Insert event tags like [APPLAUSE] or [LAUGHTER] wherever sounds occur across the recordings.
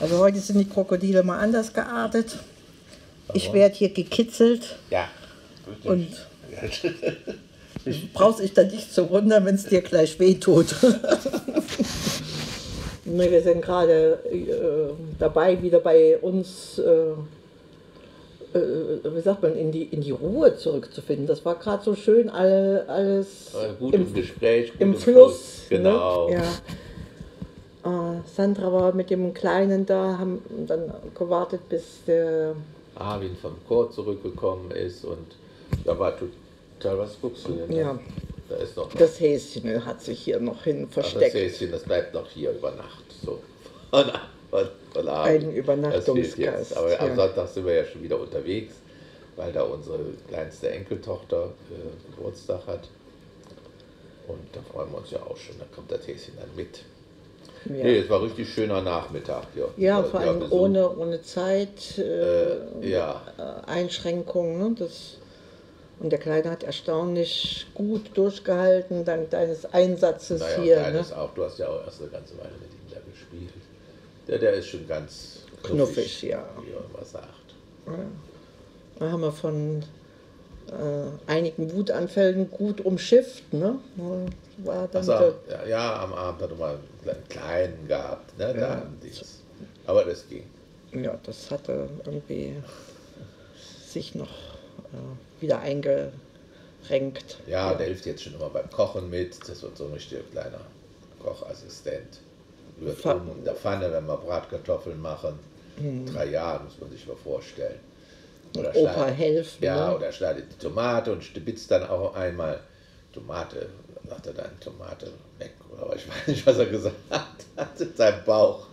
Also heute sind die Krokodile mal anders geartet. Ich werde hier gekitzelt Ja. und brauchst dich da nicht zu wundern, wenn es dir gleich wehtut. [LAUGHS] nee, wir sind gerade äh, dabei, wieder bei uns, äh, äh, wie sagt man, in die, in die Ruhe zurückzufinden. Das war gerade so schön, alle, alles Äh, Gut im, Gespräch, gut im im Fluss. Genau. Ne? Ja. Sandra war mit dem Kleinen da, haben dann gewartet, bis der. Armin vom Chor zurückgekommen ist und da war total, was guckst du denn? da? Ja. Da ist noch Das Häschen hat sich hier noch hin Ach, das versteckt. Häschen, das bleibt noch hier über Nacht. So. [LAUGHS] Von, von. Ein Übernachtungsgast. Aber ja. am Sonntag sind wir ja schon wieder unterwegs, weil da unsere kleinste Enkeltochter äh, Geburtstag hat. Und da freuen wir uns ja auch schon. Da kommt das Häschen dann mit. Ja. Nee, es war richtig schöner Nachmittag. Ja, Ja, vor ja, allem Besuch. ohne, ohne Zeit, äh, Äh, ja, äh, Einschränkungen. Ne? Das, und der Kleine hat erstaunlich gut durchgehalten, dank deines Einsatzes naja, hier. und Ne? deines auch. Du hast ja auch erst eine ganze Weile mit ihm da gespielt. Der, der ist schon ganz Knuffig, ja. Wie er immer sagt. Da haben wir von äh, einigen Wutanfällen gut umschifft. Ne? War dann Also, der, ja, ja, am Abend hat er mal einen kleinen gehabt, ne? Die's. Aber das ging. ja, das hatte irgendwie sich noch äh, wieder eingerenkt. Ja, der hilft jetzt schon immer beim Kochen mit. Das wird so ein richtiger kleiner Kochassistent. Rührt um in der Pfanne, wenn wir Bratkartoffeln machen. Drei Jahre muss man sich mal vorstellen. Oder Opa schneidet- helfen. Ja, ne? oder schneidet die Tomate und stibitzt dann auch einmal Tomate, sagt er dann Tomate weg. Oder ich weiß nicht, was er gesagt [LAUGHS] hat in seinem Bauch.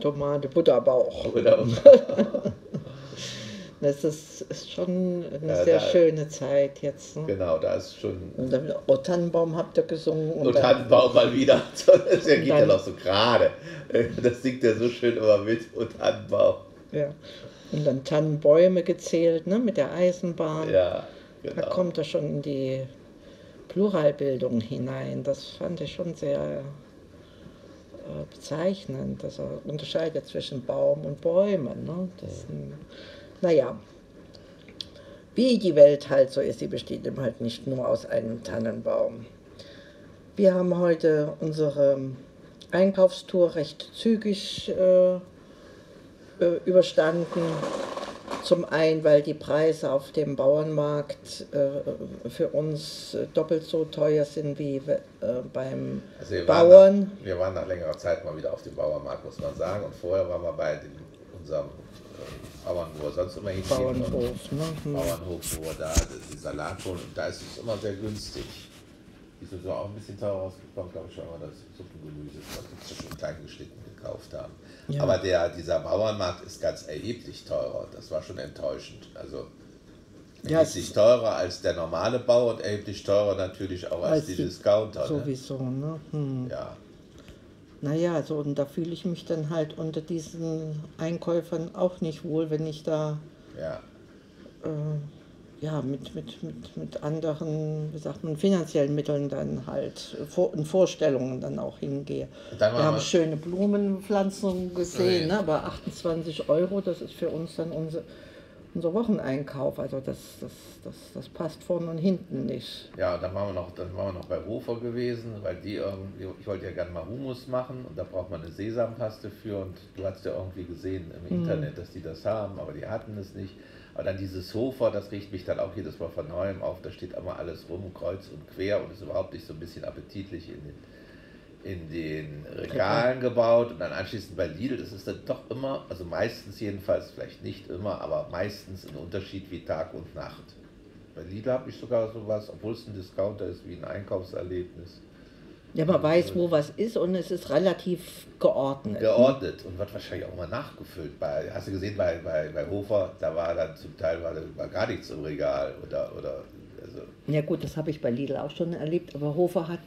Tomate, Butterbauch. [LAUGHS] Oder, Das ist, ist schon eine Ja, sehr da- schöne Zeit jetzt. Ne? genau, da ist schon Und dann, oh, Tannenbaum habt ihr gesungen. Und Und dann, Tannenbaum mal wieder. [LAUGHS] Das geht ja noch so gerade. Das singt er so schön immer mit. Und Tannenbaum. ja. Und dann Tannenbäume gezählt ne? mit der Eisenbahn. Ja, Da genau. kommt er schon in die Pluralbildung hinein. Das fand ich schon sehr äh, bezeichnend, dass er unterscheidet zwischen Baum und Bäumen. Ne? Das, sind- Naja, wie die Welt halt so ist, sie besteht eben halt nicht nur aus einem Tannenbaum. Wir haben heute unsere Einkaufstour recht zügig äh, überstanden. Zum einen, weil die Preise auf dem Bauernmarkt äh, für uns äh, doppelt so teuer sind wie äh, beim Also wir waren, Bauern. nach, wir waren nach längerer Zeit mal wieder auf dem Bauernmarkt, muss man sagen. Und vorher waren wir bei dem, unserem äh, Bauern, wo wir sonst immer hingehen. Bauernhof. Ne? Hm. Bauernhof, wo wir da die Salat holen. Und da ist es immer sehr günstig. Die sind so auch ein bisschen teurer rausgekommen, glaube ich, weil wir das Suppengemüse, schon klein geschnitten gekauft haben. Ja. Aber der, dieser Bauernmarkt ist ganz erheblich teurer. Das war schon enttäuschend. Also Ja, erheblich teurer als der normale Bau und erheblich teurer natürlich auch als, Als die die- Discounter. Ne? Sowieso. Ne? Hm. Ja, Naja, so, und da fühle ich mich dann halt unter diesen Einkäufern auch nicht wohl, wenn ich da ja. äh, ja, mit, mit, mit, mit anderen, wie sagt man, finanziellen Mitteln dann halt, vor, in Vorstellungen dann auch hingehe. Dann Wir haben wir- schöne Blumenpflanzen gesehen, Ja. ne, aber 28 Euro, das ist für uns dann unser, unser Wocheneinkauf. Also das, das, das, das passt vorne und hinten nicht. Ja, dann waren wir noch, dann waren wir noch bei Hofer gewesen, weil die irgendwie, ich wollte ja gerne mal Humus machen und da braucht man eine Sesampaste für und du hast ja irgendwie gesehen im Mhm. Internet, dass die das haben, aber die hatten es nicht. Aber dann dieses Hofer, das riecht mich dann auch jedes Mal von neuem auf, da steht immer alles rum, kreuz und quer und ist überhaupt nicht so ein bisschen appetitlich in den, in den Regalen gebaut und dann anschließend bei Lidl, das ist dann doch immer, also meistens jedenfalls, vielleicht nicht immer, aber meistens ein Unterschied wie Tag und Nacht. Bei Lidl habe ich sogar sowas, obwohl es ein Discounter ist, wie ein Einkaufserlebnis. Ja, man weiß, wo was ist und es ist relativ geordnet. Geordnet und wird wahrscheinlich auch mal nachgefüllt. Bei, hast du gesehen, bei, bei, bei Hofer, da war dann zum Teil war, war gar nichts im Regal. Oder, oder also, Ja gut, das habe ich bei Lidl auch schon erlebt, aber Hofer hat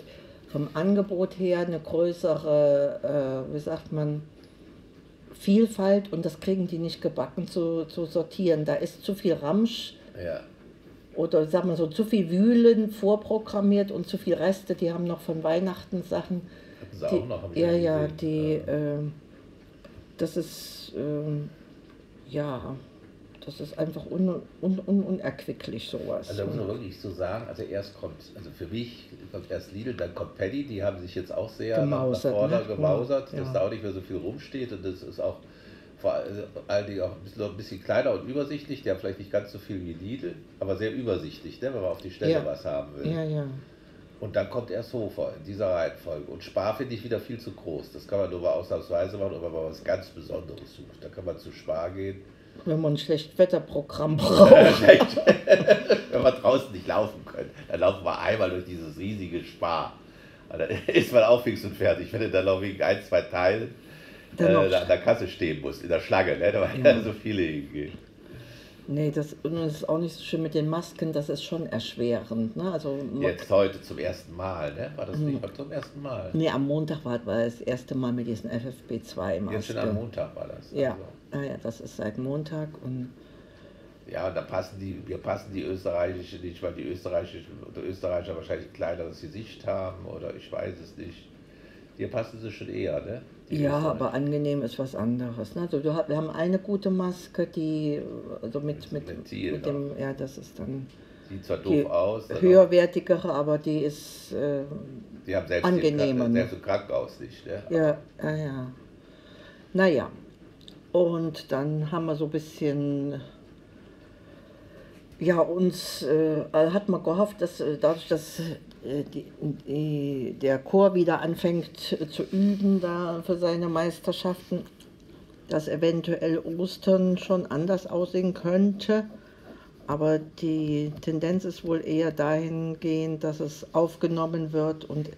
vom Angebot her eine größere, äh, wie sagt man, Vielfalt und das kriegen die nicht gebacken zu, zu sortieren. Da ist zu viel Ramsch ja. Oder sagen wir so, zu viel Wühlen vorprogrammiert und zu viel Reste. Die haben noch von Weihnachten Sachen. Hatten sie Die, auch noch. ja, ja, die, äh, das ist, ähm, ja, das ist einfach un, un, un, unerquicklich sowas. Also da muss man wirklich so sagen, also erst kommt, also für mich kommt erst Lidl, dann kommt Paddy, die haben sich jetzt auch sehr Gemausert, nach vorne ne? gemausert, Ja. dass da auch nicht mehr so viel rumsteht und das ist auch vor allen auch ein bisschen, ein bisschen kleiner und übersichtlich, die haben vielleicht nicht ganz so viel wie Lidl, aber sehr übersichtlich, ne, wenn man auf die Stelle Ja. was haben will. ja, ja. Und dann kommt erst Hofer in dieser Reihenfolge. Und Spar finde ich wieder viel zu groß. Das kann man nur mal ausnahmsweise machen, wenn man was ganz Besonderes sucht. Da kann man zu Spar gehen. Wenn man ein Schlechtwetterprogramm [LAUGHS] braucht. wenn wir draußen nicht laufen können, dann laufen wir einmal durch dieses riesige Spar. Und dann [LAUGHS] ist man auch fix und fertig, wenn du dann noch wegen ein, zwei Teilen äh, an der Kasse stehen musst, in der Schlange, ne? da waren Ja. [LAUGHS] so viele hingehen. Nee, das, das ist auch nicht so schön mit den Masken, das ist schon erschwerend. Ne? Also, Jetzt heute zum ersten Mal, ne? war das Mhm. nicht zum ersten Mal? nee, am Montag war, war das erste Mal mit diesen FFP2-Masken. Jetzt schon am Montag war das. Ja, Also. ah ja, das ist seit Montag und Ja, da passen die, wir passen die österreichische nicht, weil die österreichischen die Österreicher wahrscheinlich ein kleineres Gesicht haben oder ich weiß es nicht. Hier passen sie schon eher, ne? Die ja, Österreicher. aber angenehm ist was anderes. Ne? Also, wir haben eine gute Maske, die also mit, mit, Mit Ziel mit dem, ja, das ist dann Sieht zwar die doof aus, höherwertigere, aber die ist äh, die haben selbst, angenehmer, Den, ne? selbst im Krankenhaus nicht. Ne? Ja, ja, ja. Naja, und dann haben wir so ein bisschen, ja, uns äh, hat man gehofft, dass äh, dadurch, dass äh, die, die, der Chor wieder anfängt äh, zu üben da für seine Meisterschaften, dass eventuell Ostern schon anders aussehen könnte. Aber die Tendenz ist wohl eher dahingehend, dass es aufgenommen wird und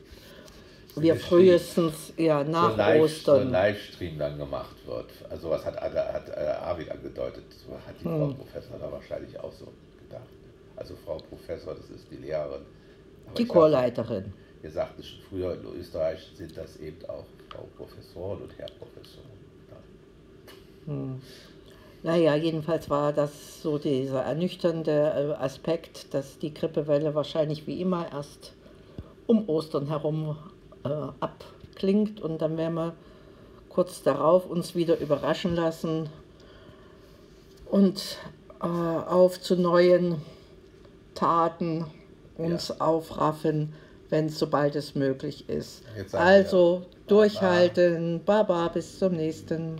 wir frühestens ja, so, nach ein Live, so ein Ostern. Livestream dann gemacht wird. Also was hat, hat, hat äh, Arvid angedeutet, so hat die Frau Hm. Professor da wahrscheinlich auch so gedacht. Also Frau Professor, das ist die Lehrerin. Aber Die Chorleiterin. Ihr sagte schon früher, in Österreich sind das eben auch Frau Professoren und Herr Professoren. Ja. Naja, jedenfalls war das so dieser ernüchternde äh, Aspekt, dass die Grippewelle wahrscheinlich wie immer erst um Ostern herum äh, abklingt und dann werden wir kurz darauf uns wieder überraschen lassen und äh, auf zu neuen Taten uns aufraffen, wenn sobald es möglich ist. Sagen wir Also durchhalten, Baba, bis zum nächsten.